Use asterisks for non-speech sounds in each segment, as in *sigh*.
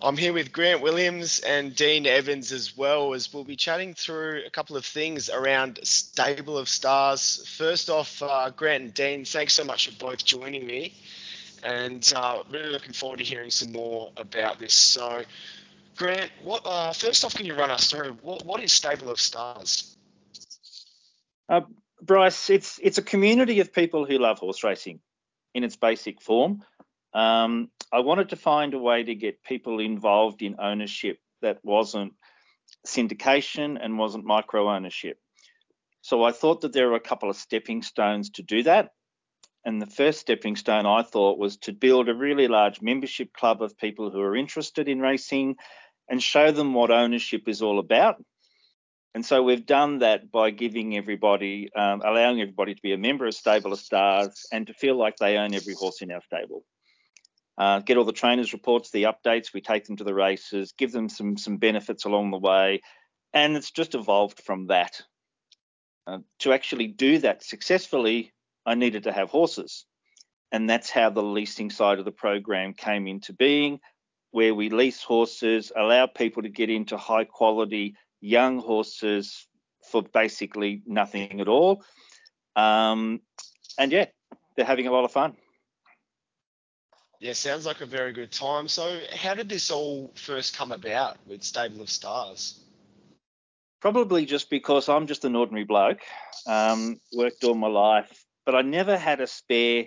I'm here with Grant Williams and Dean Evans as well, as we'll be chatting through a couple of things around Stable of Stars. First off, uh, Grant and Dean, thanks so much for both joining me, and uh, really looking forward to hearing some more about this. So, Grant, what uh, first off, can you run us through what, what is Stable of Stars? Uh, Bryce, it's it's a community of people who love horse racing in its basic form. Um, I wanted to find a way to get people involved in ownership that wasn't syndication and wasn't micro ownership. So I thought that there were a couple of stepping stones to do that. And the first stepping stone I thought was to build a really large membership club of people who are interested in racing and show them what ownership is all about. And so we've done that by giving everybody, um, allowing everybody to be a member of Stable of Stars and to feel like they own every horse in our stable uh, get all the trainers' reports, the updates. We take them to the races, give them some some benefits along the way, and it's just evolved from that. Uh, to actually do that successfully, I needed to have horses, and that's how the leasing side of the program came into being, where we lease horses, allow people to get into high quality young horses for basically nothing at all. Um, and yeah, they're having a lot of fun. Yeah, sounds like a very good time. So, how did this all first come about with Stable of Stars? Probably just because I'm just an ordinary bloke, um, worked all my life, but I never had a spare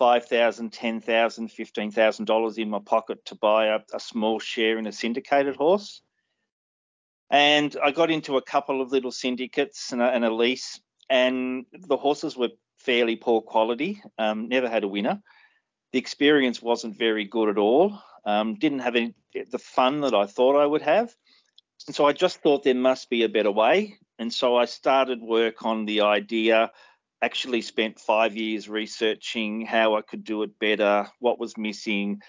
$5,000, $10,000, $15,000 in my pocket to buy a, a small share in a syndicated horse. And I got into a couple of little syndicates and a, and a lease, and the horses were fairly poor quality, um, never had a winner the experience wasn't very good at all. Um, didn't have any the fun that I thought I would have. And so I just thought there must be a better way. And so I started work on the idea, actually spent five years researching how I could do it better, what was missing,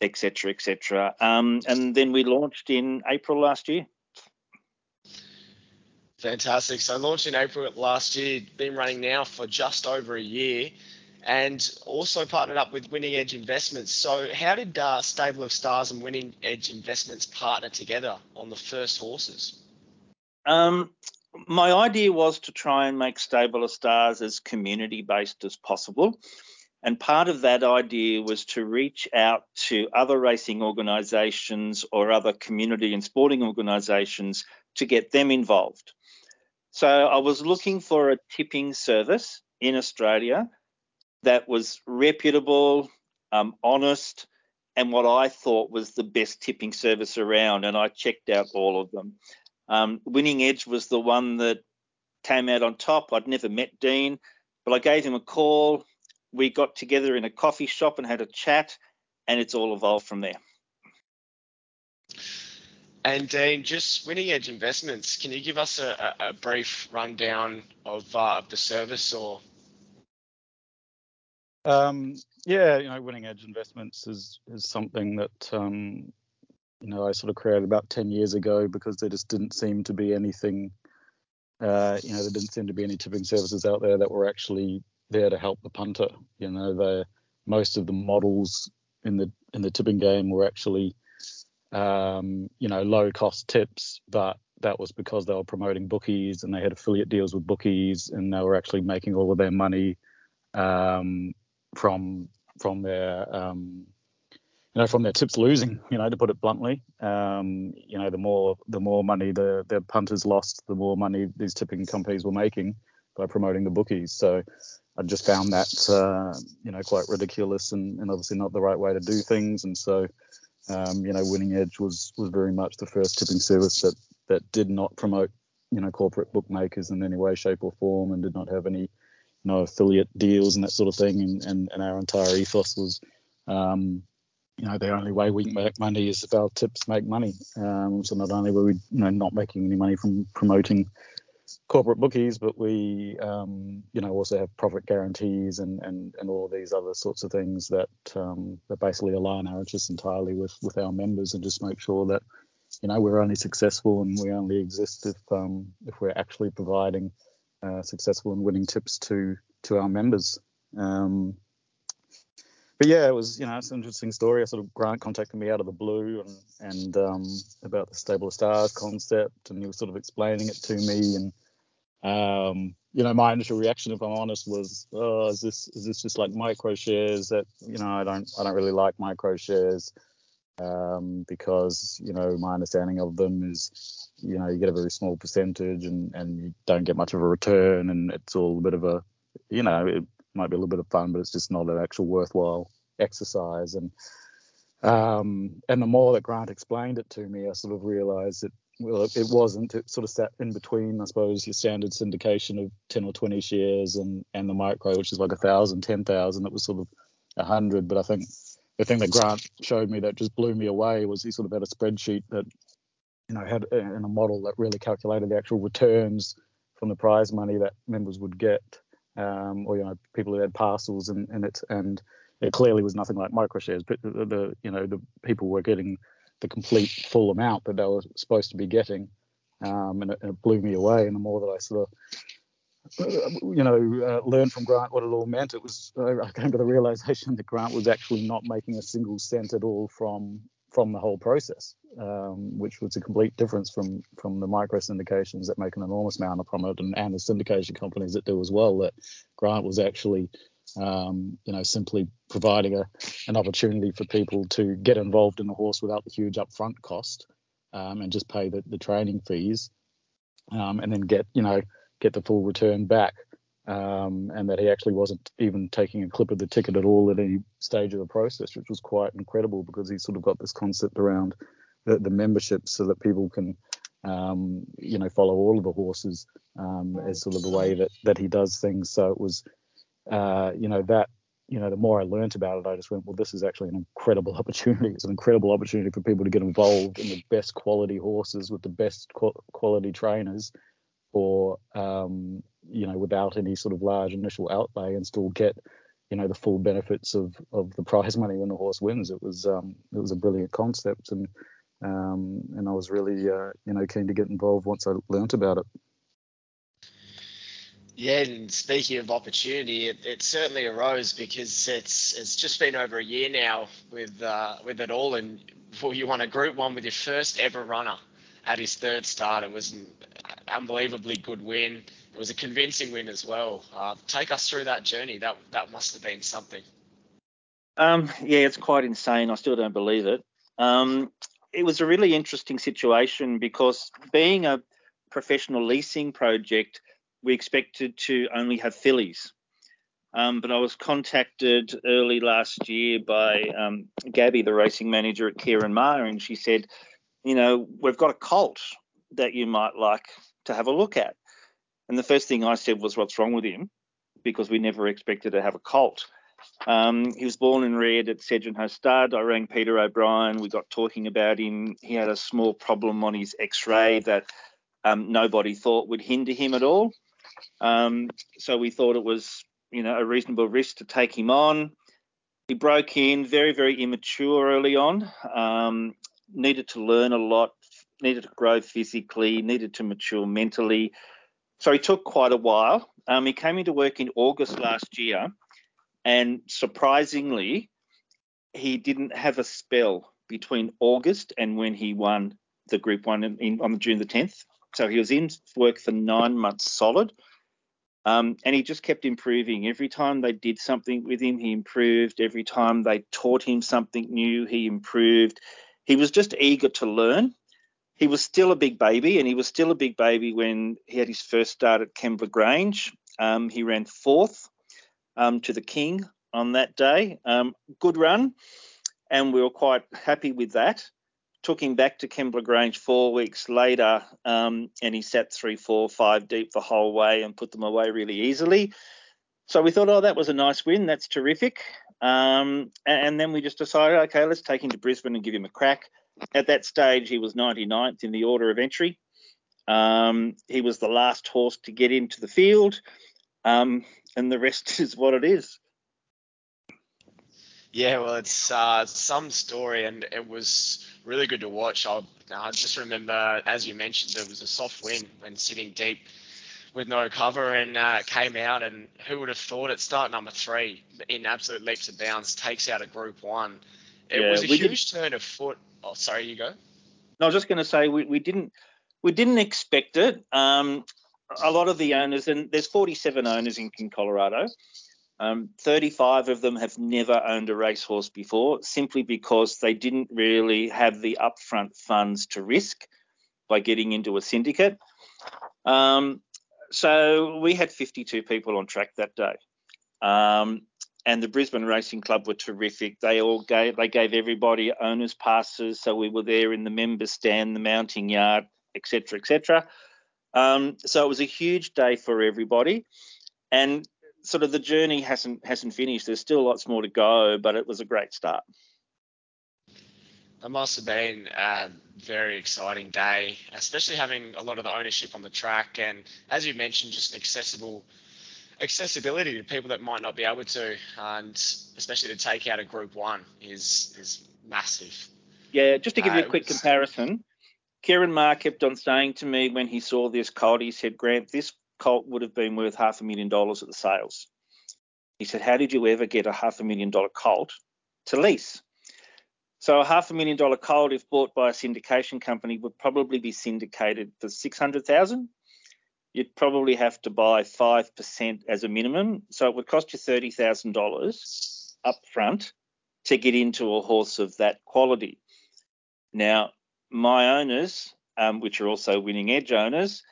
etc., etc. Um, and then we launched in April last year. Fantastic. So launched in April last year, been running now for just over a year and also partnered up with Winning Edge Investments. So, how did uh, Stable of Stars and Winning Edge Investments partner together on the first horses? Um, my idea was to try and make Stable of Stars as community based as possible. And part of that idea was to reach out to other racing organisations or other community and sporting organisations to get them involved. So I was looking for a tipping service in Australia that was reputable, um, honest, and what I thought was the best tipping service around. And I checked out all of them. Um, Winning Edge was the one that came out on top. I'd never met Dean, but I gave him a call. We got together in a coffee shop and had a chat, and it's all evolved from there. And Dean, just Winning Edge Investments, can you give us a, a brief rundown of, uh, of the service or um, yeah, you know, winning edge investments is is something that um, you know I sort of created about ten years ago because there just didn't seem to be anything. Uh, you know, there didn't seem to be any tipping services out there that were actually there to help the punter. You know, the most of the models in the in the tipping game were actually um, you know low cost tips, but that was because they were promoting bookies and they had affiliate deals with bookies and they were actually making all of their money um, from from their um, you know from their tips losing you know to put it bluntly. Um, you know the more the more money the the punters lost the more money these tipping companies were making by promoting the bookies. So I just found that uh, you know quite ridiculous and, and obviously not the right way to do things. And so um, you know winning edge was was very much the first tipping service that that did not promote you know corporate bookmakers in any way shape or form and did not have any know affiliate deals and that sort of thing and, and, and our entire ethos was um, you know the only way we can make money is if our tips make money. Um, so not only were we you know not making any money from promoting corporate bookies but we um, you know also have profit guarantees and, and and all these other sorts of things that um, that basically align our interests entirely with with our members and just make sure that you know we're only successful and we only exist if um, if we're actually providing uh, successful and winning tips to to our members. Um, but yeah, it was you know it's an interesting story. I sort of Grant contacted me out of the blue and and um, about the stable of stars concept, and he was sort of explaining it to me, and um, you know my initial reaction, if I'm honest, was oh is this is this just like micro shares that you know I don't I don't really like micro shares um, because you know my understanding of them is you know you get a very small percentage and and you don't get much of a return and it's all a bit of a you know it might be a little bit of fun but it's just not an actual worthwhile exercise. And um, and the more that Grant explained it to me I sort of realized that well it wasn't. It sort of sat in between I suppose your standard syndication of 10 or 20 shares and and the micro which is like a thousand ten thousand. It was sort of a hundred but I think the thing that Grant showed me that just blew me away was he sort of had a spreadsheet that you know had in a model that really calculated the actual returns from the prize money that members would get, um, or you know people who had parcels in it, and it clearly was nothing like microshares. But the, the you know the people were getting the complete full amount that they were supposed to be getting, um, and, it, and, it, blew me away. And the more that I sort of you know, uh, learn from Grant what it all meant. It was I came to the realization *laughs* that Grant was actually not making a single cent at all from from the whole process, um, which was a complete difference from from the micro syndications that make an enormous amount from it, and, and the syndication companies that do as well. That Grant was actually, um, you know, simply providing a an opportunity for people to get involved in the horse without the huge upfront cost, um, and just pay the, the training fees, um, and then get you know get the full return back, um, and that he actually wasn't even taking a clip of the ticket at all at any stage of the process, which was quite incredible because he sort of got this concept around the, the membership so that people can, um, you know, follow all of the horses um, as sort of the way that that he does things. So it was, uh, you know, that you know, the more I learned about it, I just went, well, this is actually an incredible *laughs* opportunity. It's an incredible opportunity for people to get involved in the best quality horses with the best quality trainers for um, you know without any sort of large initial outlay and still get you know the full benefits of of the prize money when the horse wins. It was um, it was a brilliant concept and um, and I was really uh, you know keen to get involved once I learnt about it. Yeah, and speaking of opportunity, it, it, certainly arose because it's it's just been over a year now with uh, with it all, and well, you won a Group One with your first ever runner at his third start. It was an unbelievably good win. It was a convincing win as well. Uh, take us through that journey. That that must have been something. Um, yeah, it's quite insane. I still don't believe it. Um, it was a really interesting situation because being a professional leasing project, we expected to only have fillies. Um, but I was contacted early last year by um, Gabby, the racing manager at Ciaron and she said, you know, we've got a colt that you might like to have a look at. And the first thing I said was, what's wrong with him? Because we never expected to have a colt. Um, he was born and reared at Segenhoe Stud. I rang Peter O'Brien. We got talking about him. He had a small problem on his X-ray that um, nobody thought would hinder him at all. Um, so we thought it was, you know, a reasonable risk to take him on. He broke in very, very immature early on. Um, needed to learn a lot, needed to grow physically, needed to mature mentally. So he took quite a while. Um, he came into work in August last year, and surprisingly, he didn't have a spell between August and when he won the Group One in, in, on June the 10th. So he was in work for nine months solid. Um, and he just kept improving. Every time they did something with him, he improved. Every time they taught him something new, he improved. He was just eager to learn. He was still a big baby, and he was still a big baby when he had his first start at Kembla Grange. Um, he ran fourth um, to the King on that day. Um, good run, and we were quite happy with that. Took him back to Kembla Grange four weeks later, um, and he sat three, four, five deep the whole way and put them away really easily. So we thought, oh, that was a nice win. That's terrific. Um, and then we just decided, okay, let's take him to Brisbane and give him a crack. At that stage, he was 99th in the order of entry. Um, he was the last horse to get into the field, um, and the rest *laughs* is what it is. Yeah, well, it's uh, some story, and it was really good to watch. I, I just remember, as you mentioned, there was a soft wind when sitting deep with no cover and uh, came out and who would have thought it start number three in absolute leaps and bounds takes out a group one. It Yeah, was a huge turn of foot. Oh, sorry, you go. I was just going to say we, we didn't we didn't expect it. Um, a lot of the owners, and there's 47 owners in, in Colorado. Um, 35 of them have never owned a racehorse before, simply because they didn't really have the upfront funds to risk by getting into a syndicate. Um, so we had 52 people on track that day. Um, and the Brisbane Racing Club were terrific. They all gave they gave everybody owners passes, so we were there in the member stand, the mounting yard, etc., etc. Um, so it was a huge day for everybody, and sort of the journey hasn't hasn't finished. There's still lots more to go, but it was a great start. It must have been a very exciting day, especially having a lot of the ownership on the track and, as you mentioned, just accessible accessibility to people that might not be able to, and especially to take out a Group One is is massive. Yeah, just to give you Uh, a quick was- comparison, Ciaron Maher kept on saying to me when he saw this colt, he said, Grant, this colt would have been worth half a million dollars at the sales. He said, How did you ever get a half a million dollar colt to lease? So a half a million dollar colt, if bought by a syndication company, would probably be syndicated for six hundred thousand. You'd probably have to buy five percent as a minimum, so it would cost you thirty thousand dollars up front to get into a horse of that quality. Now, my owners, um, which are also winning edge owners,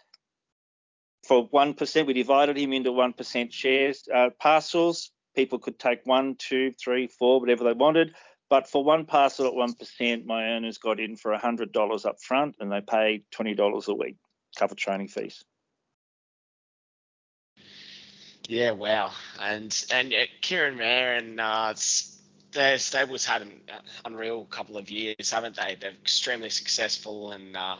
for one percent, we divided him into one percent shares uh, parcels. People could take one, two, three, four, whatever they wanted. But for one parcel at one percent, my owners got in for hundred dollars up front, and they paid twenty dollars a week, cover training fees. Yeah, wow. And and uh, Ciaron Maher and uh, their stables had an unreal couple of years, haven't they? They're extremely successful, and uh,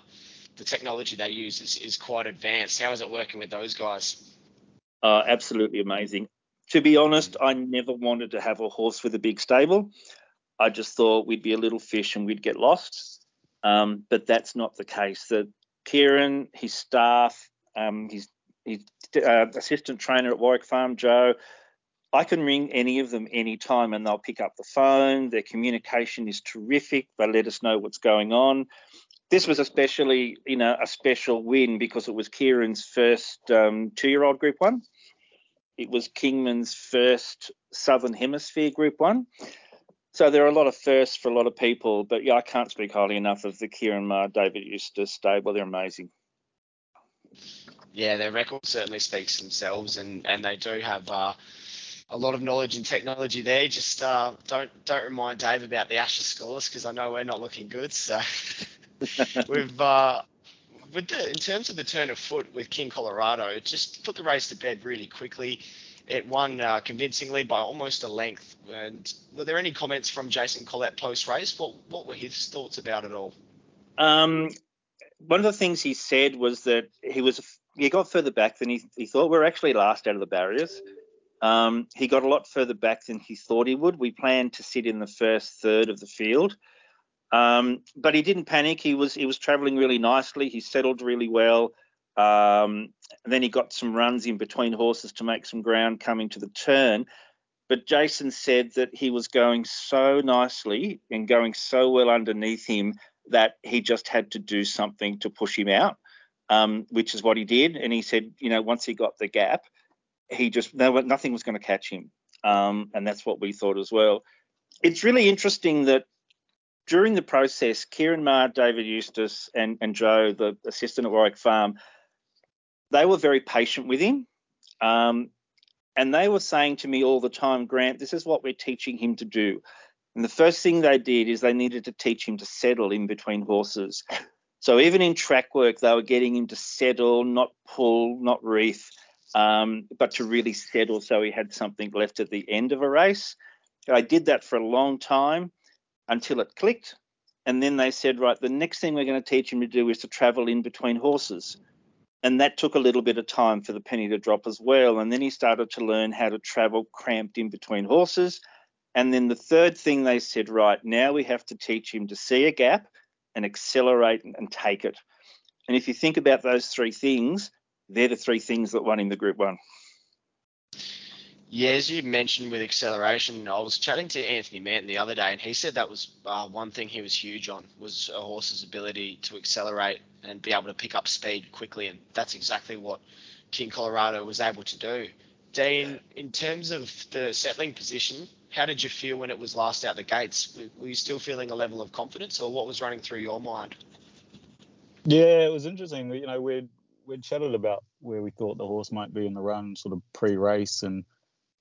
the technology they use is, is quite advanced. How is it working with those guys? Uh, absolutely amazing. To be honest, I never wanted to have a horse with a big stable. I just thought we'd be a little fish and we'd get lost. Um, but that's not the case. The Ciaron, his staff, um, his, his uh, assistant trainer at Warwick Farm, Joe, I can ring any of them anytime and they'll pick up the phone. Their communication is terrific. They let us know what's going on. This was especially, you know, a special win because it was Ciaron's first um, two-year-old Group One. It was Kingman's first Southern Hemisphere Group One. So there are a lot of firsts for a lot of people, but yeah, I can't speak highly enough of the Ciaron Maher, David Eustace stable. They're amazing. Yeah, their record certainly speaks themselves, and, and they do have uh, a lot of knowledge and technology there. Just uh, don't don't remind Dave about the Ashes scores because I know we're not looking good. So *laughs* we've uh, with the in terms of the turn of foot with King Colorado, just put the race to bed really quickly. It won uh, convincingly by almost a length. And were there any comments from Jason Collett post race? What what were his thoughts about it all? Um, one of the things he said was that he was he got further back than he, he thought. We're actually last out of the barriers. Um, he got a lot further back than he thought he would. We planned to sit in the first third of the field, um, but he didn't panic. He was he was travelling really nicely. He settled really well. Um, then he got some runs in between horses to make some ground coming to the turn. But Jason said that he was going so nicely and going so well underneath him that he just had to do something to push him out, um, which is what he did. And he said, you know, once he got the gap, he just no, nothing was going to catch him, um, and that's what we thought as well. It's really interesting that during the process, Ciaron Maher, David Eustace, and, and Joe, the assistant at Warwick Farm, they were very patient with him. Um, and they were saying to me all the time, Grant, this is what we're teaching him to do. And the first thing they did is they needed to teach him to settle in between horses. *laughs* So even in track work, they were getting him to settle, not pull, not reef, um, but to really settle so he had something left at the end of a race. I did that for a long time until it clicked. And then they said, right, the next thing we're going to teach him to do is to travel in between horses. And that took a little bit of time for the penny to drop as well. And then he started to learn how to travel cramped in between horses. And then the third thing they said, right, now we have to teach him to see a gap and accelerate and take it. And if you think about those three things, they're the three things that won in the Group One. Yeah, as you mentioned with acceleration, I was chatting to Anthony Manton the other day, and he said that was uh, one thing he was huge on was a horse's ability to accelerate and be able to pick up speed quickly, and that's exactly what King Colorado was able to do. Dean, in terms of the settling position, how did you feel when it was last out the gates? Were you still feeling a level of confidence, or what was running through your mind? Yeah, it was interesting. You know, we'd we'd chatted about where we thought the horse might be in the run, sort of pre-race, and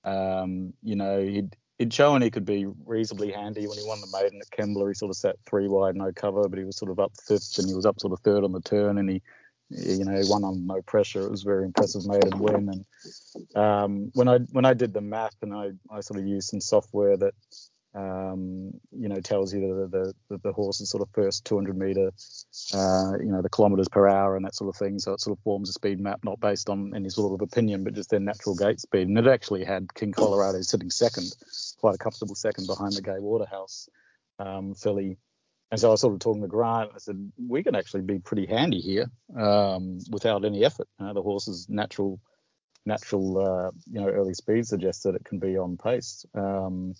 um, you know, he'd he'd shown he could be reasonably handy when he won the maiden at Kembla. He sort of sat three wide, no cover, but he was sort of up fifth, and he was up sort of third on the turn, and he you know, he won on no pressure. It was very impressive maiden win. And um, when I when I did the math and I, I sort of used some software that um, you know tells you the the, the, horse's sort of first 200 meter, uh, you know, the kilometers per hour and that sort of thing. So it sort of forms a speed map not based on any sort of opinion, but just their natural gate speed. And it actually had King Colorado sitting second, quite a comfortable second behind the Gay Waterhouse um, filly and so I was sort of talking to Grant. I said, we can actually be pretty handy here um, without any effort. You know, the horse's natural, natural, uh, you know, early speed suggests that it can be on pace. Um,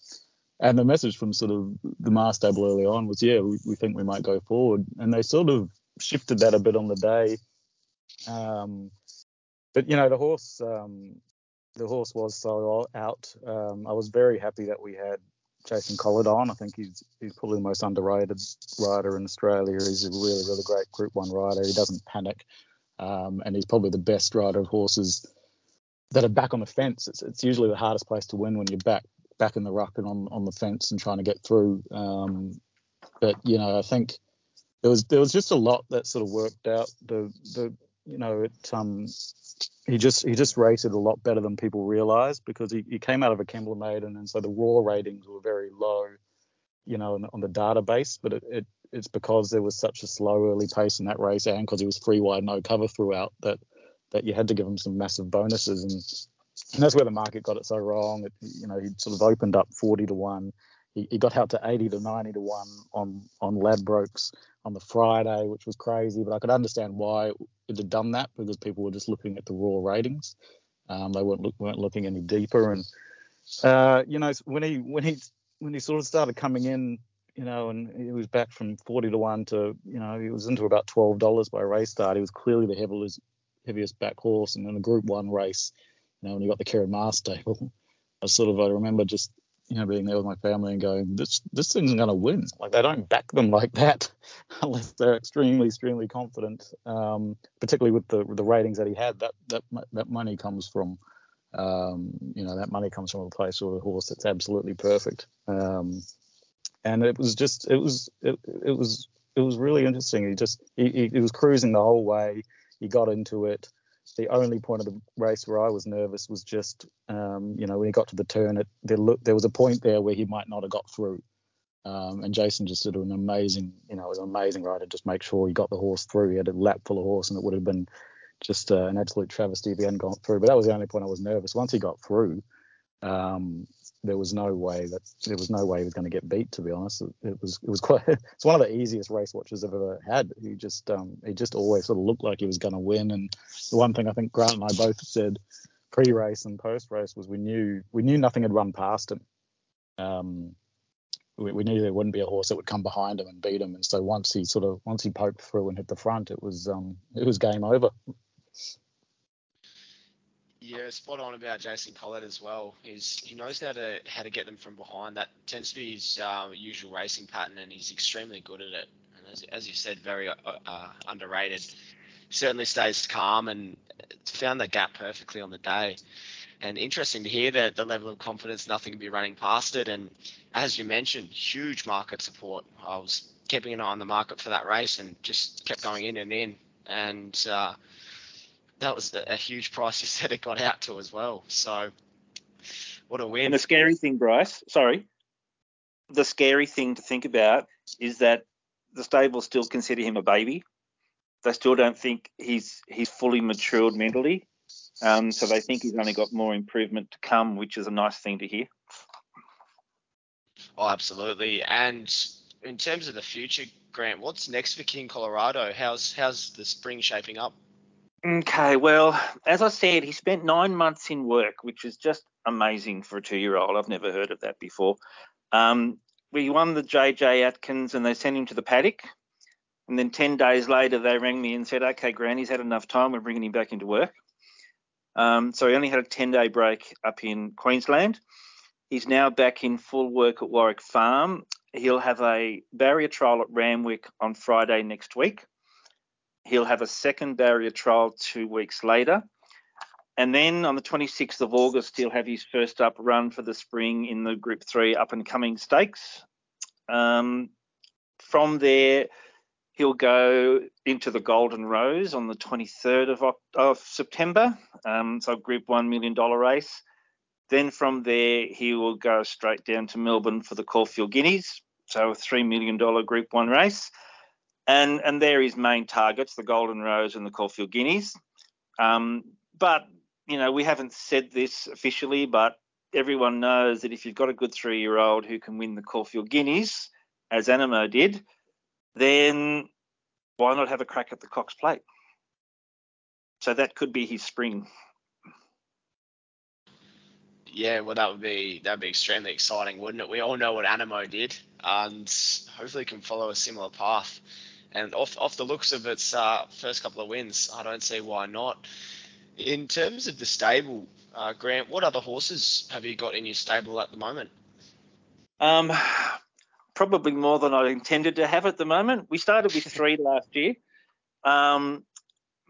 and the message from sort of the master stable early on was, yeah, we, we, think we might go forward. And they sort of shifted that a bit on the day. Um, but you know, the horse, um, the horse was so out. Um, I was very happy that we had Jason Collett on. I think he's he's probably the most underrated rider in Australia. He's a really really great Group One rider. He doesn't panic, um, and he's probably the best rider of horses that are back on the fence. It's, it's usually the hardest place to win when you're back back in the ruck and on on the fence and trying to get through. Um, but you know, I think there was there was just a lot that sort of worked out. The the you know it um he just he just rated a lot better than people realized because he, he came out of a Kembla maiden and so the raw ratings were very low, you know, on, on the database. But it, it it's because there was such a slow early pace in that race and because he was free wide no cover throughout that that you had to give him some massive bonuses and and that's where the market got it so wrong. It, you know, he sort of opened up 40 to one. He, he got out to 80 to 90 to one on on Ladbrokes on the Friday, which was crazy. But I could understand why it had done that because people were just looking at the raw ratings. Um, they weren't look, weren't looking any deeper. And uh, you know, when he when he when he sort of started coming in, you know, and he was back from 40 to one to you know he was into about twelve dollars by race start. He was clearly the heaviest heaviest back horse, and in a Group One race, you know, when he got the Ciaron Maher stable, I sort of I remember just you know, being there with my family and going, this this thing's going to win. Like they don't back them *laughs* like that *laughs* unless they're extremely, extremely confident. Um, particularly with the the ratings that he had, that that that money comes from, um, you know, that money comes from a place or a horse that's absolutely perfect. Um, and it was just, it was, it, it was, it was really interesting. He just, he, he, he was cruising the whole way. He got into it the only point of the race where I was nervous was just, um, you know, when he got to the turn, it, there, look, there was a point there where he might not have got through. Um, and Jason just did an amazing, you know, it was an amazing rider. Just make sure he got the horse through. He had a lap full of horse, and it would have been just uh, an absolute travesty if he hadn't gone through. But that was the only point I was nervous. Once he got through, um, there was no way that there was no way he was going to get beat. To be honest, it, it, was it was quite. *laughs* It's one of the easiest race watches I've ever had. He just um, he just always sort of looked like he was going to win. And the one thing I think Grant and I both said pre-race and post-race was we knew we knew nothing had run past him. Um, we, we, knew there wouldn't be a horse that would come behind him and beat him. And so once he sort of once he poked through and hit the front, it was um, it was game over. Yeah, spot on about Jason Collett as well. He's he knows how to how to get them from behind. That tends to be his uh, usual racing pattern, and he's extremely good at it. And as, as you said, very uh, uh, underrated. Certainly stays calm and found the gap perfectly on the day. And interesting to hear that the level of confidence, nothing to be running past it. And as you mentioned, huge market support. I was keeping an eye on the market for that race and just kept going in and in. And uh, that was a huge price you said it got out to as well. So what a win. And the scary thing, Bryce, sorry, the scary thing to think about is that the stable still consider him a baby. They still don't think he's he's fully matured mentally. Um, so they think he's only got more improvement to come, which is a nice thing to hear. Oh, absolutely. And in terms of the future, Grant, what's next for King Colorado? How's how's the spring shaping up? Okay, well, as I said, he spent nine months in work, which is just amazing for a two-year-old. I've never heard of that before. Um, we won the JJ Atkins and they sent him to the paddock. And then 10 days later, they rang me and said, okay, Granny's had enough time. We're bringing him back into work. Um, so he only had a 10 day break up in Queensland. He's now back in full work at Warwick Farm. He'll have a barrier trial at Randwick on Friday next week. He'll have a second barrier trial two weeks later. And then on the 26th of August, he'll have his first up run for the spring in the Group 3 up and coming stakes. Um, from there, he'll go into the Golden Rose on the 23rd of, of September. Um, so, Group 1 million dollar race. Then from there, he will go straight down to Melbourne for the Caulfield Guineas. So, a $3 million Group 1 race and and they're his main targets, the Golden Rose and the Caulfield Guineas. Um, but you know, we haven't said this officially, but everyone knows that if you've got a good three-year-old who can win the Caulfield Guineas, as Anamoe did, then why not have a crack at the Cox Plate? So that could be his spring. Yeah, well, that would be that would be extremely exciting, wouldn't it? We all know what Anamoe did, and hopefully can follow a similar path. And off off the looks of its uh, first couple of wins, I don't see why not. In terms of the stable, uh, Grant, what other horses have you got in your stable at the moment? Um, probably more than I intended to have at the moment. We started with three *laughs* last year, um,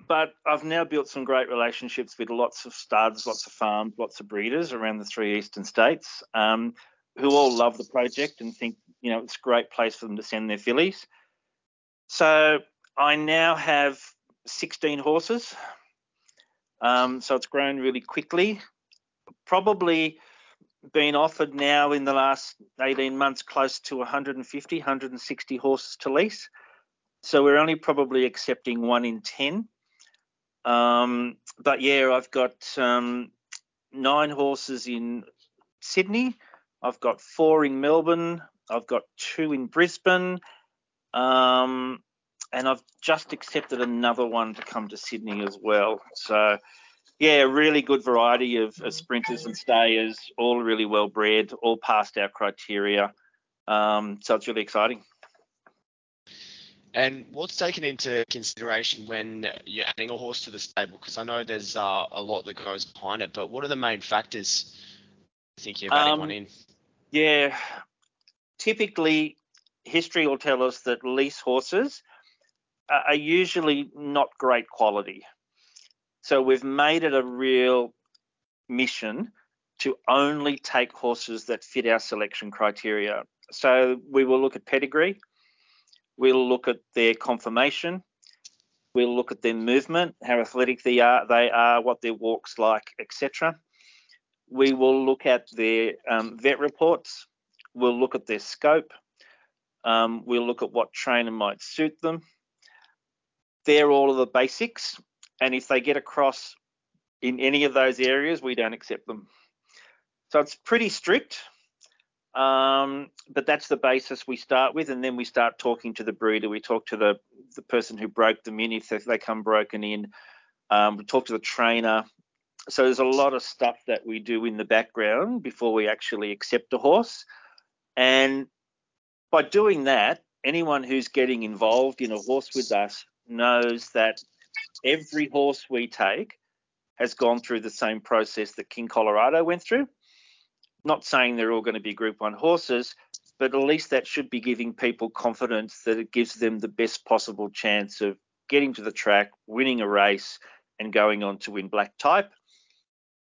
but I've now built some great relationships with lots of studs, lots of farms, lots of breeders around the three eastern states, um, who all love the project and think you know it's a great place for them to send their fillies. So I now have 16 horses. Um, so it's grown really quickly. Probably been offered now in the last 18 months close to 150, 160 horses to lease. So we're only probably accepting one in 10. Um, but yeah, I've got um, nine horses in Sydney. I've got four in Melbourne. I've got two in Brisbane. Um, and I've just accepted another one to come to Sydney as well. So, yeah, really good variety of, of sprinters and stayers, all really well bred, all passed our criteria. Um, so it's really exciting. And what's taken into consideration when you're adding a horse to the stable? Because I know there's uh, a lot that goes behind it, but what are the main factors thinking of adding um, one in? Yeah, typically history will tell us that lease horses are usually not great quality. So we've made it a real mission to only take horses that fit our selection criteria. So we will look at pedigree, we'll look at their conformation, we'll look at their movement, how athletic they are, they are, what their walks like, etc. We will look at their um, vet reports. We'll look at their scope. Um, we'll look at what trainer might suit them they're all of the basics. And if they get across in any of those areas, we don't accept them. So it's pretty strict. Um, but that's the basis we start with, and then we start talking to the breeder. We talk to the the person who broke them in if they, if they come broken in. Um, we talk to the trainer. So there's a lot of stuff that we do in the background before we actually accept a horse. And by doing that, anyone who's getting involved in a horse with us knows that every horse we take has gone through the same process that King Colorado went through. Not saying they're all going to be Group 1 horses, but at least that should be giving people confidence that it gives them the best possible chance of getting to the track, winning a race, and going on to win black type.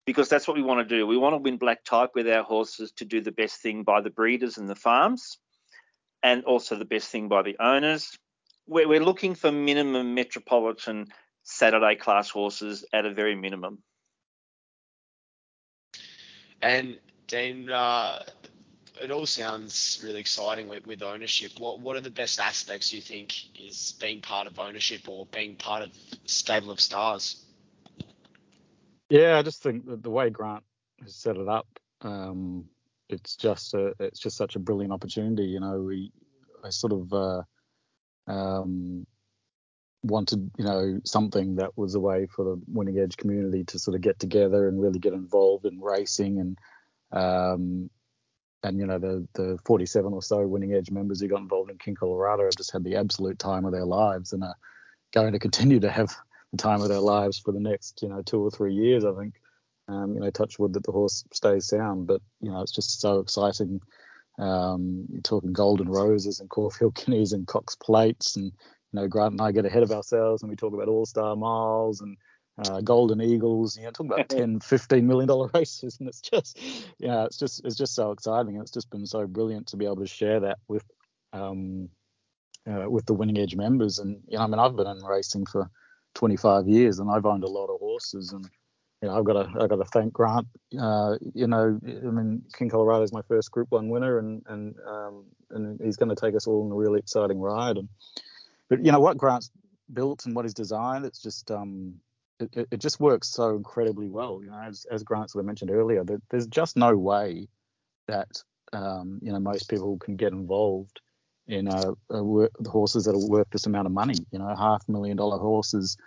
Because that's what we want to do. We want to win black type with our horses to do the best thing by the breeders and the farms, and also the best thing by the owners we're, we're looking for minimum metropolitan Saturday class horses at a very minimum. And Dean, uh, it all sounds really exciting with, with ownership. What what are the best aspects you think is being part of ownership or being part of stable of stars? Yeah, I just think that the way Grant has set it up, um, it's just a, it's just such a brilliant opportunity. You know, we I sort of uh, um, wanted, you know, something that was a way for the winning edge community to sort of get together and really get involved in racing and um, and you know the the 47 or so winning edge members who got involved in King Colorado have just had the absolute time of their lives and are going to continue to have the time of their lives for the next you know two or three years I think um, you know touch wood that the horse stays sound but you know it's just so exciting. Um, you're talking golden roses and Caulfield *laughs* guineas and Cox plates and you know Grant and I get ahead of ourselves and we talk about all star miles and uh, golden eagles you know talking about 10 15 million dollar *laughs* races and it's just yeah it's just it's just so exciting and it's just been so brilliant to be able to share that with um uh, with the winning edge members. And you know i mean i've been in racing for 25 years and i've owned a lot of horses and you know i've got to i've got to thank grant uh you know i mean king colorado is my first group one winner and and um and he's going to take us all on a really exciting ride and but you know what grant's built and what he's designed it's just um it, it just works so incredibly well. You know, as, as Grant sort of mentioned earlier, there's just no way that um, you know most people can get involved in uh, work, horses that are worth this amount of money. You know, half a million dollar horses.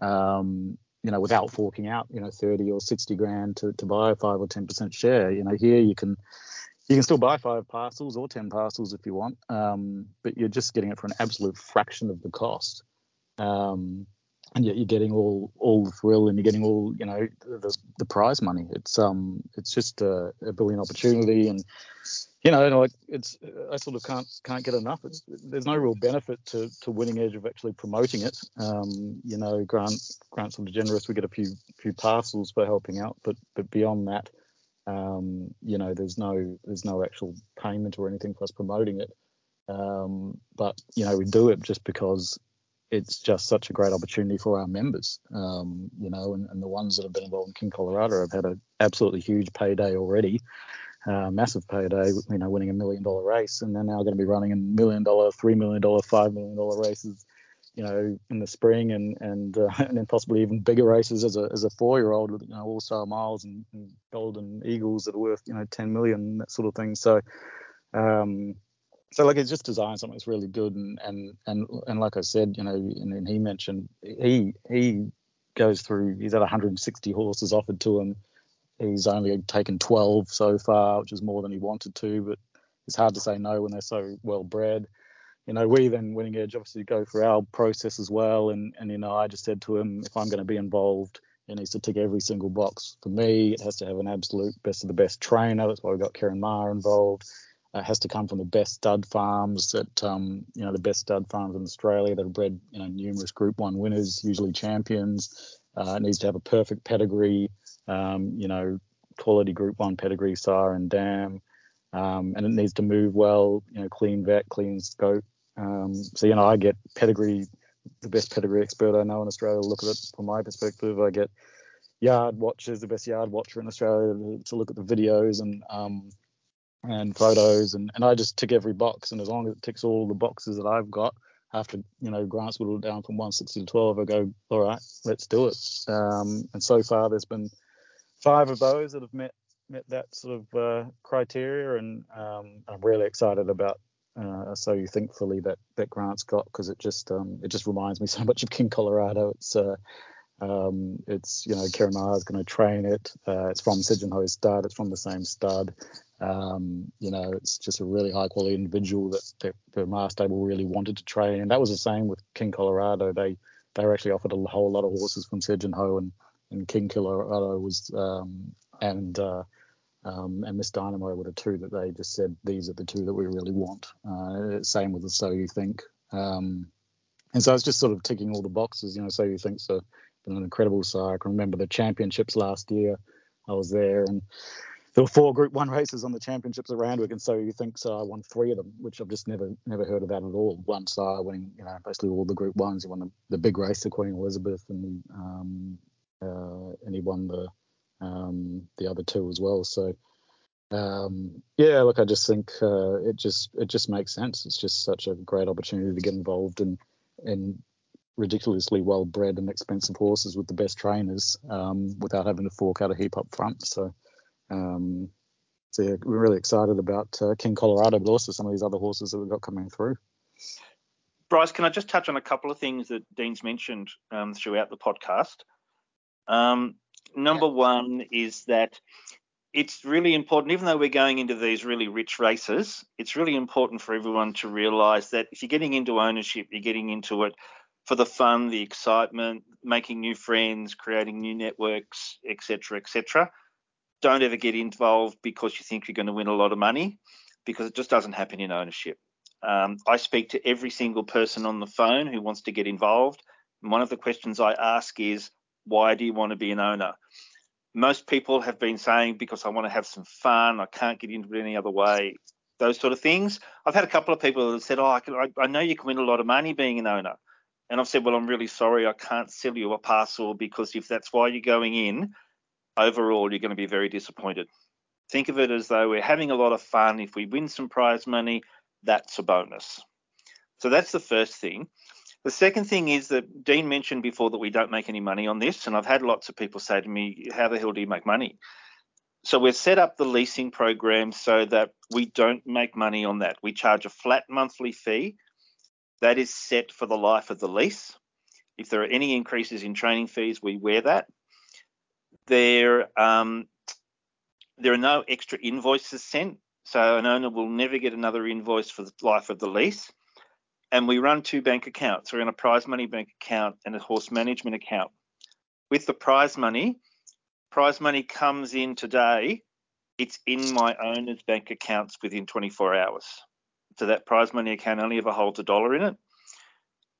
Um, you know, without forking out, you know, 30 or 60 grand to, to buy a five or 10% share. You know, here you can you can still buy five parcels or 10 parcels if you want, um, but you're just getting it for an absolute fraction of the cost. Um, and yet you're getting all all the thrill and you're getting all you know the, the prize money. It's um it's just a, a brilliant opportunity and you know like it's I sort of can't can't get enough. It's, there's no real benefit to, to Winning Edge of actually promoting it. Um you know Grant Grant's of generous. We get a few few parcels for helping out, but but beyond that. Um, you know, there's no there's no actual payment or anything for us promoting it. Um, but you know, we do it just because it's just such a great opportunity for our members, um, you know, and, and, the ones that have been involved in King Colorado have had an absolutely huge payday already, uh, massive payday, you know, winning a million dollar race, and they're now going to be running a million dollar, three million dollar, five million dollar races, you know, in the spring, and and uh, *laughs* and then possibly even bigger races as a as a four year old with you know all star miles and, and golden eagles that are worth you know 10 million that sort of thing. So. Um, so like it's just designed something that's really good and and and and like I said, you know, and, and he mentioned he he goes through he's had 160 horses offered to him. He's only taken 12 so far, which is more than he wanted to, but it's hard to say no when they're so well bred. You know, we then Winning Edge obviously go through our process as well, and and you know, I just said to him, if I'm going to be involved, it needs to tick every single box. For me, it has to have an absolute best of the best trainer. That's why we got Ciaron Maher involved It has to come from the best stud farms that um, you know the best stud farms in Australia that have bred you know numerous Group One winners, usually champions. Uh, it needs to have a perfect pedigree, um, you know, quality Group One pedigree, sire and dam, um, and it needs to move well, you know, clean vet, clean scope. Um, so you know, I get pedigree, the best pedigree expert I know in Australia. Look at it from my perspective. I get yard watchers, the best yard watcher in Australia to look at the videos and um, and photos and, and I just tick every box and as long as it ticks all the boxes that I've got after you know grants whittled down from 160 to 12 I go all right let's do it um, and so far there's been five of those that have met met that sort of uh, criteria and um, I'm really excited about uh, so you think fully that that grants got because it just um, it just reminds me *laughs* so much of King Colorado it's uh, um, it's you know Maher is going to train it. Uh, it's from Segenhoe's stud. It's from the same stud. Um, you know, it's just a really high quality individual that, the Maher stable really wanted to train, and that was the same with King Colorado. They they were actually offered a whole lot of horses from Sejin Ho, and, and King Colorado was um, and uh, um, and Miss Dynamo were the two that they just said these are the two that we really want. Uh, same with the So You Think. Um, and so it's just sort of ticking all the boxes, you know. So you think so, been an incredible sire. I can remember the championships last year. I was there, and there were four Group One races on the championships at Randwick, and so you think so. I won three of them, which I've just never never heard of that at all. One sire winning, you know, basically all the Group Ones. He won the, the big race the Queen Elizabeth, and um, uh, and he won the um, the other two as well. So um, yeah, look, I just think uh, it just it just makes sense. It's just such a great opportunity to get involved in in ridiculously well bred and expensive horses with the best trainers um, without having to fork out a heap up front. So um, so yeah, we're really excited about uh, King Colorado, but also some of these other horses that we've got coming through. Bryce, can I just touch on a couple of things that Dean's mentioned um, throughout the podcast? Um, number yeah. one is that it's really important, even though we're going into these really rich races, it's really important for everyone to realize that if you're getting into ownership, you're getting into it for the fun, the excitement, making new friends, creating new networks, etc., etc. Don't ever get involved because you think you're going to win a lot of money, because it just doesn't happen in ownership. Um, I speak to every single person on the phone who wants to get involved. And one of the questions I ask is, why do you want to be an owner? most people have been saying because I want to have some fun, I can't get into it any other way, those sort of things. I've had a couple of people that have said, "Oh, I, can, I, I know you can win a lot of money being an owner," and I've said, "Well, I'm really sorry, I can't sell you a parcel because if that's why you're going in, overall you're going to be very disappointed." Think of it as though we're having a lot of fun. If we win some prize money, that's a bonus. So that's the first thing. The second thing is that Dean mentioned before that we don't make any money on this, and I've had lots of people say to me, "How the hell do you make money?" So we've set up the leasing program so that we don't make money on that. We charge a flat monthly fee that is set for the life of the lease. If there are any increases in training fees, we wear that. There, um, there are no extra invoices sent, so an owner will never get another invoice for the life of the lease and we run two bank accounts. We run a prize money bank account and a horse management account. With the prize money, prize money comes in today. It's in my owner's bank accounts within 24 hours. So that prize money account only ever holds a dollar in it.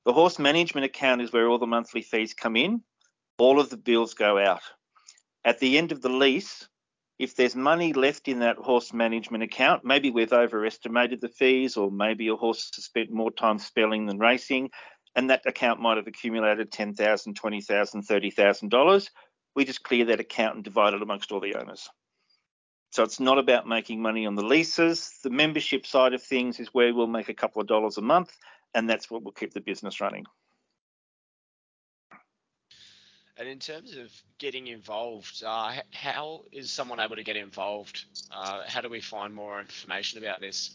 The horse management account is where all the monthly fees come in. All of the bills go out. At the end of the lease, if there's money left in that horse management account, maybe we've overestimated the fees, or maybe a horse has spent more time spelling than racing, and that account might have accumulated $10,000, $20,000, $30,000. We just clear that account and divide it amongst all the owners. So it's not about making money on the leases. The membership side of things is where we'll make a couple of dollars a month, and that's what will keep the business running. And in terms of getting involved, uh, how is someone able to get involved? Uh, how do we find more information about this?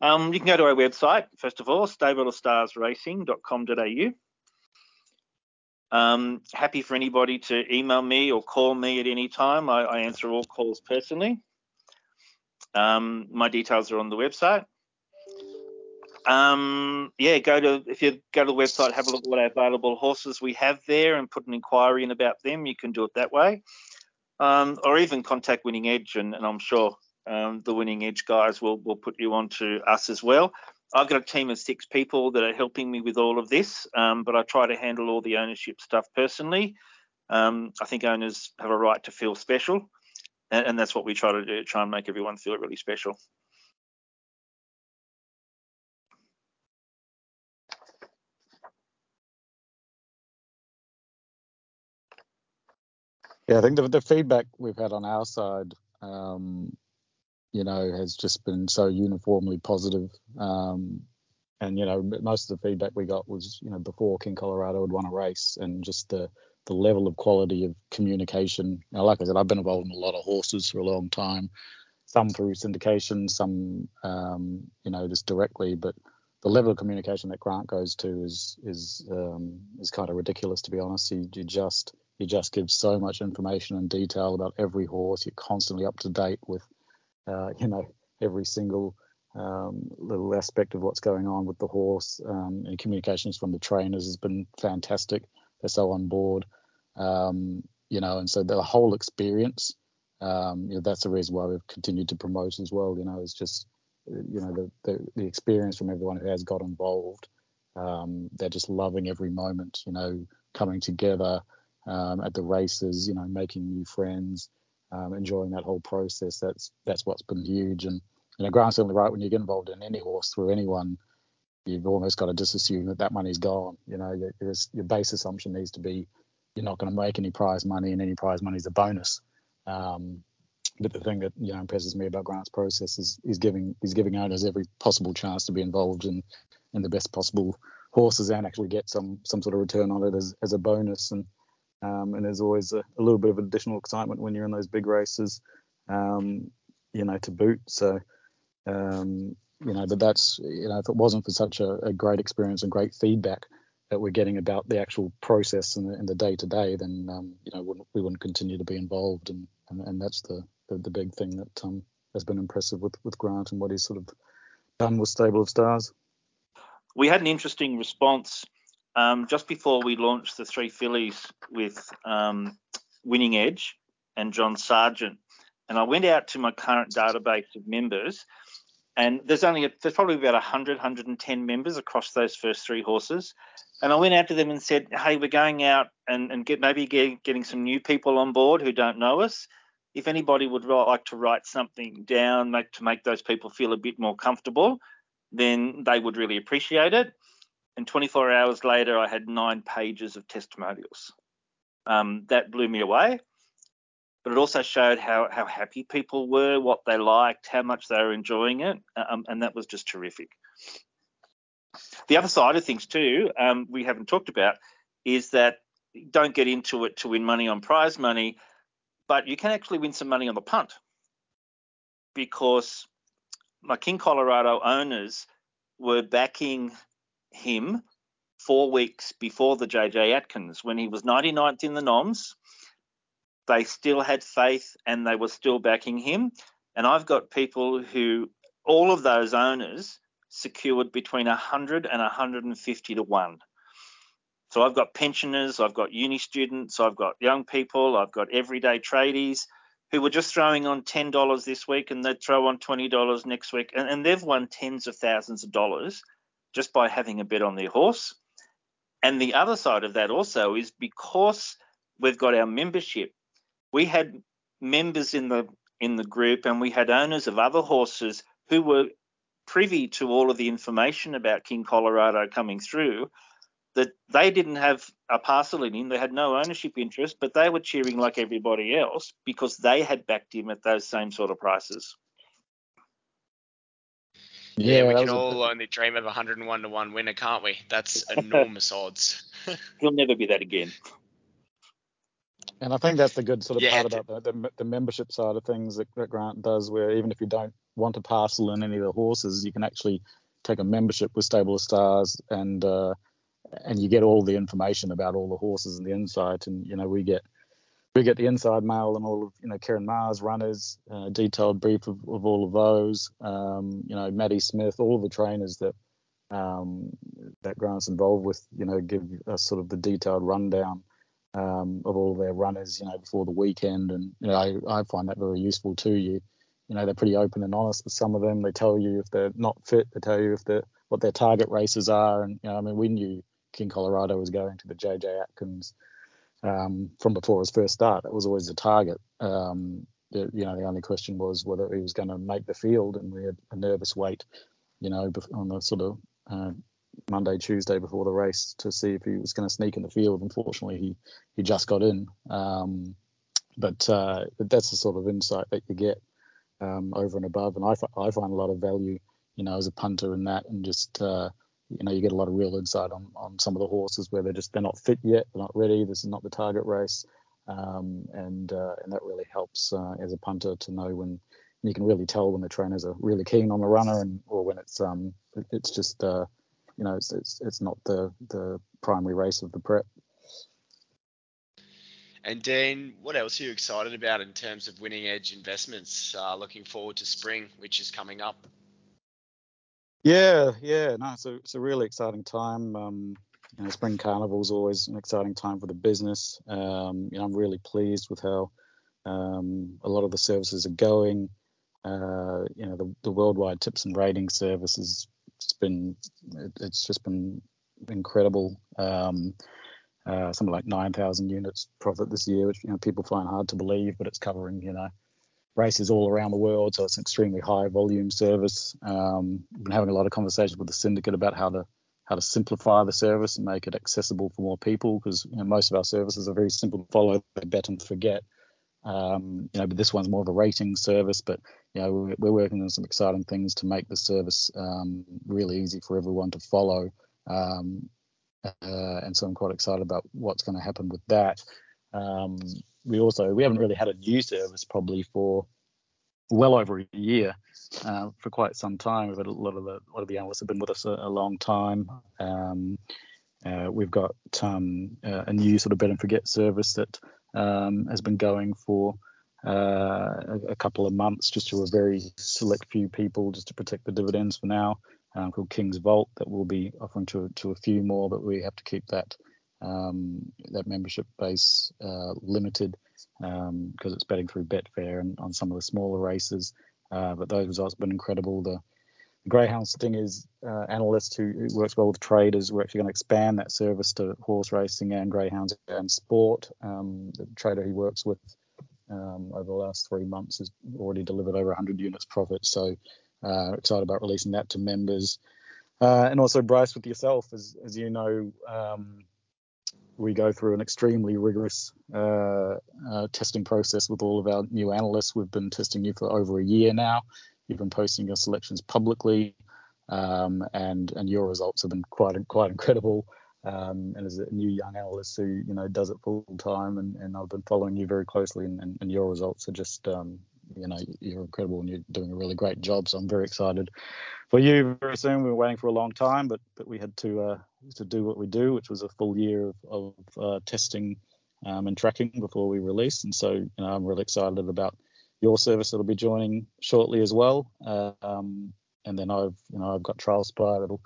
Um, you can go to our website, first of all, stableofstarsracing.com.au. Um, happy for anybody to email me or call me at any time. I, I answer all calls personally. Um, my details are on the website. Um, yeah, go to if you go to the website, have a look at what available horses we have there, and put an inquiry in about them. You can do it that way, um, or even contact Winning Edge, and, and I'm sure um, the Winning Edge guys will will put you on to us as well. I've got a team of six people that are helping me with all of this, um, but I try to handle all the ownership stuff personally. Um, I think owners have a right to feel special, and, and that's what we try to do, try and make everyone feel really special. Yeah, I think the, the feedback we've had on our side, um, you know, has just been so uniformly positive. Um, and you know, most of the feedback we got was, you know, before King Colorado had won a race, and just the the level of quality of communication. Now, like I said, I've been involved in a lot of horses for a long time, some through syndication, some, um, you know, just directly, but the level of communication that Grant goes to is is um, is kind of ridiculous to be honest. You, you just he just gives so much information and detail about every horse. You're constantly up to date with, uh, you know, every single um, little aspect of what's going on with the horse. Um, and communications from the trainers has been fantastic. They're so on board, um, you know, and so the whole experience. Um, you know, that's the reason why we've continued to promote as well. You know, it's just, you know, the the, the experience from everyone who has got involved. Um, they're just loving every moment. You know, coming together um, at the races, you know, making new friends, um, enjoying that whole process. That's that's what's been huge. And you know, Grant's certainly right. When you get involved in any horse through anyone, you've almost got to just assume that that money's gone. You know, your, your base assumption needs to be you're not going to make any prize money, and any prize money is a bonus. Um, but the thing that you know impresses me about Grant's process is he's giving he's giving owners every possible chance to be involved in in the best possible horses and actually get some some sort of return on it as, as a bonus. And um, and there's always a, a, little bit of additional excitement when you're in those big races, um, you know, to boot. So, um, you know, but that's you know, if it wasn't for such a, a great experience and great feedback that we're getting about the actual process and the, day to day, then um, you know wouldn't, we wouldn't continue to be involved, and and, and that's the, the, the big thing that um, has been impressive with with Grant and what he's sort of done with Stable of Stars. We had an interesting response um, just before we launched the three fillies with um, Winning Edge and John Sargent, and I went out to my current database of members, and there's only a, there's probably about 100 110 members across those first three horses and I went out to them and said, "Hey, we're going out and, and get maybe get, getting some new people on board who don't know us. If anybody would like to write something down make, to make those people feel a bit more comfortable, then they would really appreciate it." And 24 hours later, I had nine pages of testimonials. Um, that blew me away. But it also showed how, how happy people were, what they liked, how much they were enjoying it, um, and that was just terrific. The other side of things too, um, we haven't talked about, is that don't get into it to win money on prize money, but you can actually win some money on the punt because my King Colorado owners were backing him four weeks before the JJ Atkins when he was 99th in the noms. They still had faith and they were still backing him. And I've got people who, all of those owners, secured between 100 and 150 to 1. So I've got pensioners, I've got uni students, I've got young people, I've got everyday tradies who were just throwing on $10 this week and they'd throw on $20 next week. And, and they've won tens of thousands of dollars just by having a bet on their horse. And the other side of that also is because we've got our membership, we had members in the in the group and we had owners of other horses who were privy to all of the information about King Colorado coming through that they didn't have a parcel in him. They had no ownership interest, but they were cheering like everybody else because they had backed him at those same sort of prices. Yeah, yeah we can all a... only dream of a 101 to 1 winner, can't we? That's *laughs* enormous odds. *laughs* He'll never be that again. And I think that's the good sort of yeah, part about the, the, the, membership side of things that, that Grant does, where even if you don't want to parcel in any of the horses, you can actually take a membership with Stable of Stars and uh, and you get all the information about all the horses and the insight. And you know, we get we get the inside mail and all of you know Ciaron Maher's runners, uh, detailed brief of, of, all of those. Um, you know, Maddie Smith, all of the trainers that um, that Grant's involved with, you know, give us sort of the detailed rundown um, of all their runners, you know, before the weekend. And you know, I, I find that very useful too. You you know they're pretty open and honest with some of them. They tell you if they're not fit. They tell you if they're what their target races are. And you know, I mean, we knew King Colorado was going to the JJ Atkins um, from before his first start. It was always a target. Um, the, you know, the only question was whether he was going to make the field, and we had a nervous wait, you know, on the sort of uh, Monday, Tuesday before the race to see if he was going to sneak in the field. Unfortunately, he he just got in. Um, but, uh, that's the sort of insight that you get um, over and above. And I, I find a lot of value, you know, as a punter in that, and just uh, you know, you get a lot of real insight on on some of the horses where they're just they're not fit yet, they're not ready. This is not the target race, um, and uh, and that really helps uh, as a punter to know when you can really tell when the trainers are really keen on the runner, and or when it's um it's just uh, you know it's, it's it's not the the primary race of the prep. And Dean, what else are you excited about in terms of winning edge investments? Uh, looking forward to spring, which is coming up. Yeah, yeah, no, it's a, it's a really exciting time. Um, you know, spring carnival is always an exciting time for the business. Um, you know, I'm really pleased with how um, a lot of the services are going. Uh, you know, the, the worldwide tips and rating service has just been, it, it's just been incredible. Um, uh, something like 9,000 units profit this year, which you know people find hard to believe, but it's covering you know races all around the world, so it's an extremely high volume service. Um, we've been having a lot of conversations with the syndicate about how to how to simplify the service and make it accessible for more people because you know, most of our services are very simple to follow. They bet and forget. Um, you know, but this one's more of a rating service. But you know, we're, we're working on some exciting things to make the service um, really easy for everyone to follow. Um, uh, and so I'm quite excited about what's going to happen with that. We also we haven't really had a new service probably for well over a year, uh, for quite some time. We've had a lot of the a lot of the analysts have been with us a, a long time. Um, uh, we've got um, a new sort of bet and forget service that um, has been going for uh, a, a, couple of months, just to a very select few people, just to protect the dividends for now. Um, called King's Vault that we'll be offering to to a few more, but we have to keep that um, that membership base uh, limited because um, it's betting through Betfair and on some of the smaller races. Uh, but those results have been incredible. The, the Greyhounds thing is uh, analyst who, who, works well with traders. We're actually going to expand that service to horse racing and greyhounds and sport. Um, the trader he works with um, over the last three months has already delivered over 100 units profit. So uh, excited about releasing that to members. Uh, and also Bryce with yourself, as, as you know, um, we go through an extremely rigorous uh, uh, testing process with all of our new analysts. We've been testing you for over a year now. You've been posting your selections publicly, um, and and your results have been quite quite incredible. Um, and as a new young analyst who you know does it full time, and, and I've been following you very closely, and, and, and your results are just um, you know you're incredible and you're doing a really great job. So I'm very excited for you very soon. We were waiting for a long time, but but we had to uh, to do what we do, which was a full year of, of uh, testing um, and tracking before we release. And so you know, I'm really excited about your service that'll be joining shortly as well. Um, and then I've you know I've got Trial Spy that'll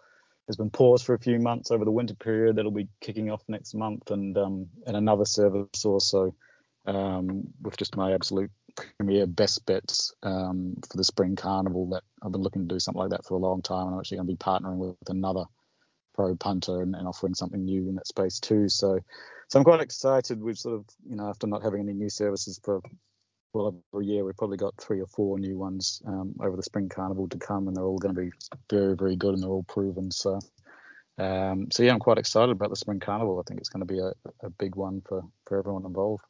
has been paused for a few months over the winter period. That'll be kicking off next month, and um, and another service also um, with just my absolute premier best bets um, for the spring carnival. That I've been looking to do something like that for a long time. And I'm actually going to be partnering with another pro punter and, and, offering something new in that space too. So, so I'm quite excited. We've sort of, you know, after not having any new services for well over a year, we've probably got three or four new ones um, over the spring carnival to come, and they're all going to be very, very good and they're all proven. So, um, so yeah, I'm quite excited about the spring carnival. I think it's going to be a, a big one for for everyone involved.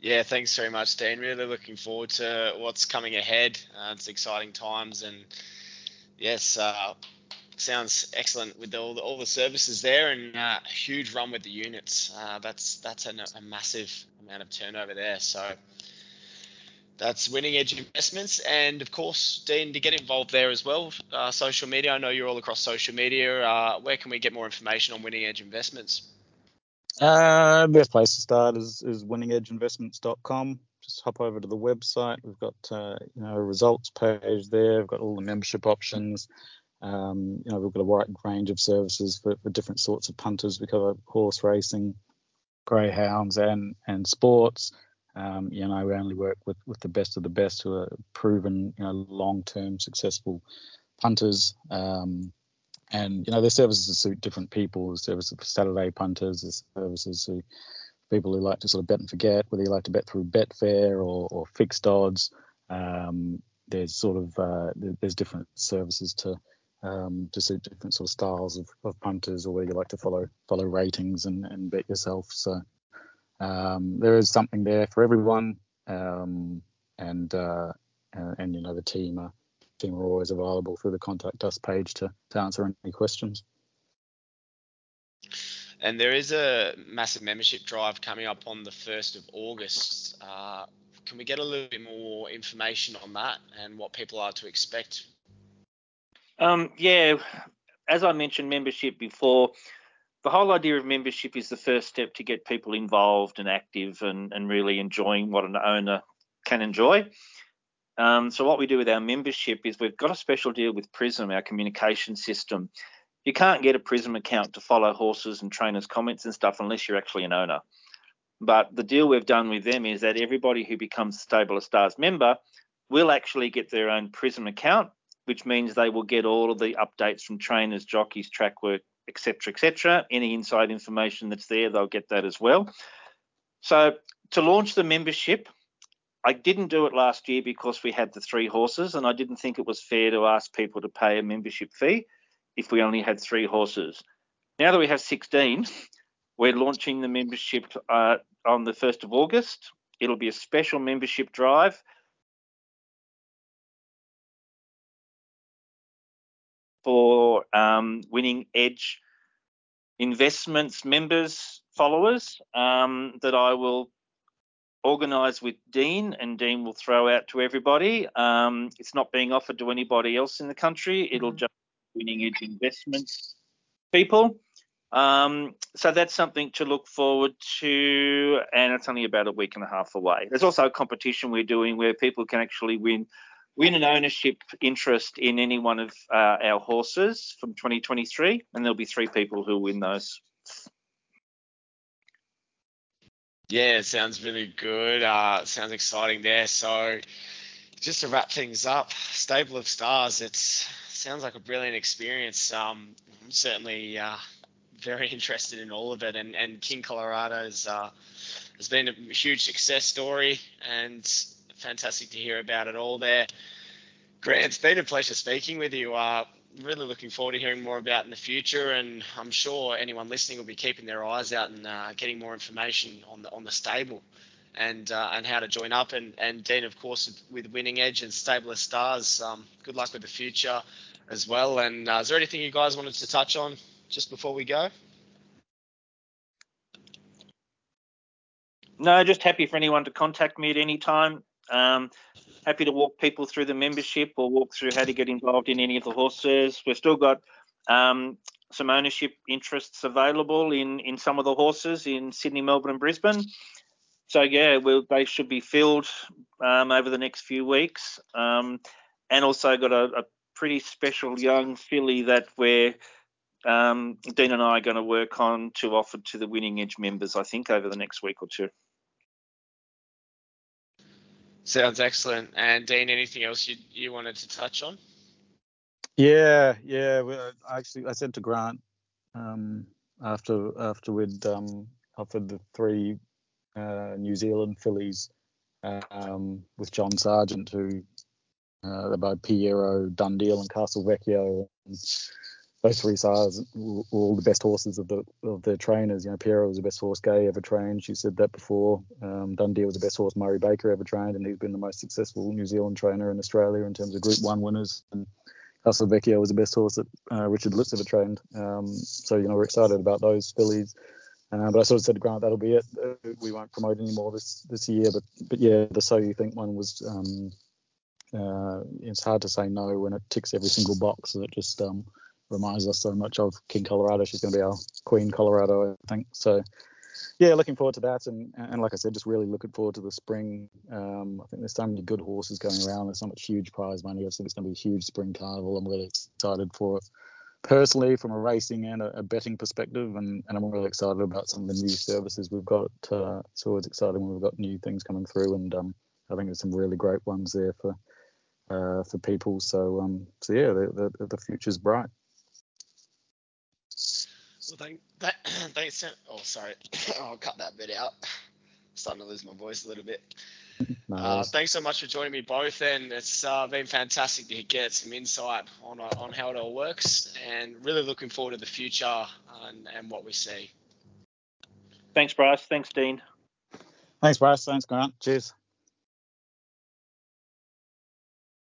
Yeah, thanks very much, Dean. Really looking forward to what's coming ahead. Uh, it's exciting times, and yes, uh, sounds excellent with all the, all the services there, and uh, a huge run with the units. Uh, that's that's a, a, massive amount of turnover there. So that's Winning Edge Investments, and of course, Dean, to get involved there as well. Uh, social media. I know you're all across social media. Uh, where can we get more information on Winning Edge Investments? Uh, best place to start is, is winningedgeinvestments.com. Just hop over to the website. We've got uh, you know a results page there. We've got all the membership options. Um, you know we've got a wide range of services for, for different sorts of punters. We cover horse racing, greyhounds, and and sports. Um, you know we only work with with the best of the best who are proven you know long-term successful punters. Um, and you know their services suit different people. There's services for Saturday punters, there's services for people who like to sort of bet and forget, whether you like to bet through Betfair or, or fixed odds. Um, there's sort of uh, there's different services to um, to suit different sort of styles of, of punters, or whether you like to follow follow ratings and, and bet yourself. So um, there is something there for everyone, um, and, uh, and, and you know the team are team are always available through the contact us page to, to answer any questions. And there is a massive membership drive coming up on the 1st of August. Uh, can we get a little bit more information on that and what people are to expect? Um, yeah, as I mentioned, membership before. The whole idea of membership is the first step to get people involved and active and, and really enjoying what an owner can enjoy. Um, so what we do with our membership is we've got a special deal with Prism, our communication system. You can't get a Prism account to follow horses and trainers' comments and stuff unless you're actually an owner. But the deal we've done with them is that everybody who becomes Stable of Stars member will actually get their own Prism account, which means they will get all of the updates from trainers, jockeys, track work, etc., etc. Any inside information that's there, they'll get that as well. So to launch the membership, I didn't do it last year because we had the three horses, and I didn't think it was fair to ask people to pay a membership fee if we only had three horses. Now that we have 16, we're launching the membership uh, on the 1st of August. It'll be a special membership drive. For um, winning edge investments members, followers, um, that I will organised with Dean, and Dean will throw out to everybody. Um, it's not being offered to anybody else in the country. It'll just be winning edge investments people. Um, so that's something to look forward to, and it's only about a week and a half away. There's also a competition we're doing where people can actually win win an ownership interest in any one of uh, our horses from 2023, and there'll be three people who win those. Yeah, it sounds really good. Uh, sounds exciting there. So, just to wrap things up, Stable of Stars. It sounds like a brilliant experience. Um, I'm certainly uh, very *laughs* interested in all of it, and, and King Colorado is, uh, has been a huge success story, and fantastic to hear about it all there. Grant, it's been a pleasure speaking with you. Uh, really looking forward to hearing more about in the future, and I'm sure anyone listening will be keeping their eyes out and uh, getting more information on the on the stable and uh, and how to join up. And and Dean, of course, with Winning Edge and Stable of Stars. Um, good luck with the future as well. And uh, is there anything you guys wanted to touch on just before we go? No, just happy for anyone to contact me at any time. Um, happy to walk people through the membership or walk through how to get involved in any of the horses. We've still got um, some ownership interests available in in some of the horses in Sydney, Melbourne, and Brisbane. So yeah, we'll, they should be filled um, over the next few weeks. Um, and also got a, a, pretty special young filly that we're um, Dean and I are going to work on to offer to the Winning Edge members, I think, over the next week or two. Sounds excellent. And Dean, anything else you you wanted to touch on? Yeah, yeah. I actually, I said to Grant um, after after we'd um, offered the three uh, New Zealand fillies um, with John Sargent, who uh, Pierro, Dundeel, and Castelvecchio. And those three sires were all the best horses of the of their trainers. You know, Pierro was the best horse Gai ever trained. She said that before. Um, Dundeel was the best horse Murray Baker ever trained, and he's been the most successful New Zealand trainer in Australia in terms of Group One winners. And Vecchio was the best horse that uh, Richard Litt ever trained. Um, so you know, we're excited about those fillies. Uh, but I sort of said Grant, that'll be it. Uh, we won't promote anymore this this year. But but yeah, the So You Think one was. Um, uh, it's hard to say no when it ticks every single box. It just um, reminds us so much of King Colorado. She's going to be our Queen Colorado, I think. So, yeah, looking forward to that. And, and like I said, just really looking forward to the spring. Um, I think there's so many good horses going around. There's so much huge prize money. I think it's going to be a huge spring carnival. I'm really excited for it personally from a racing and a, a betting perspective. And, and, I'm really excited about some of the new services we've got. Uh, it's always exciting when we've got new things coming through. And um, I think there's some really great ones there for. Uh, for people, so um, so yeah, the, the the future's bright. Well, thank, that, *clears throat* thanks. Oh, sorry. *coughs* I'll cut that bit out. starting to lose my voice a little bit. *laughs* Uh, thanks so much for joining me both, and it's uh, been fantastic to get some insight on uh, on how it all works, and really looking forward to the future and, and what we see. Thanks, Bryce. Thanks, Dean. Thanks, Bryce. Thanks, Grant. Cheers.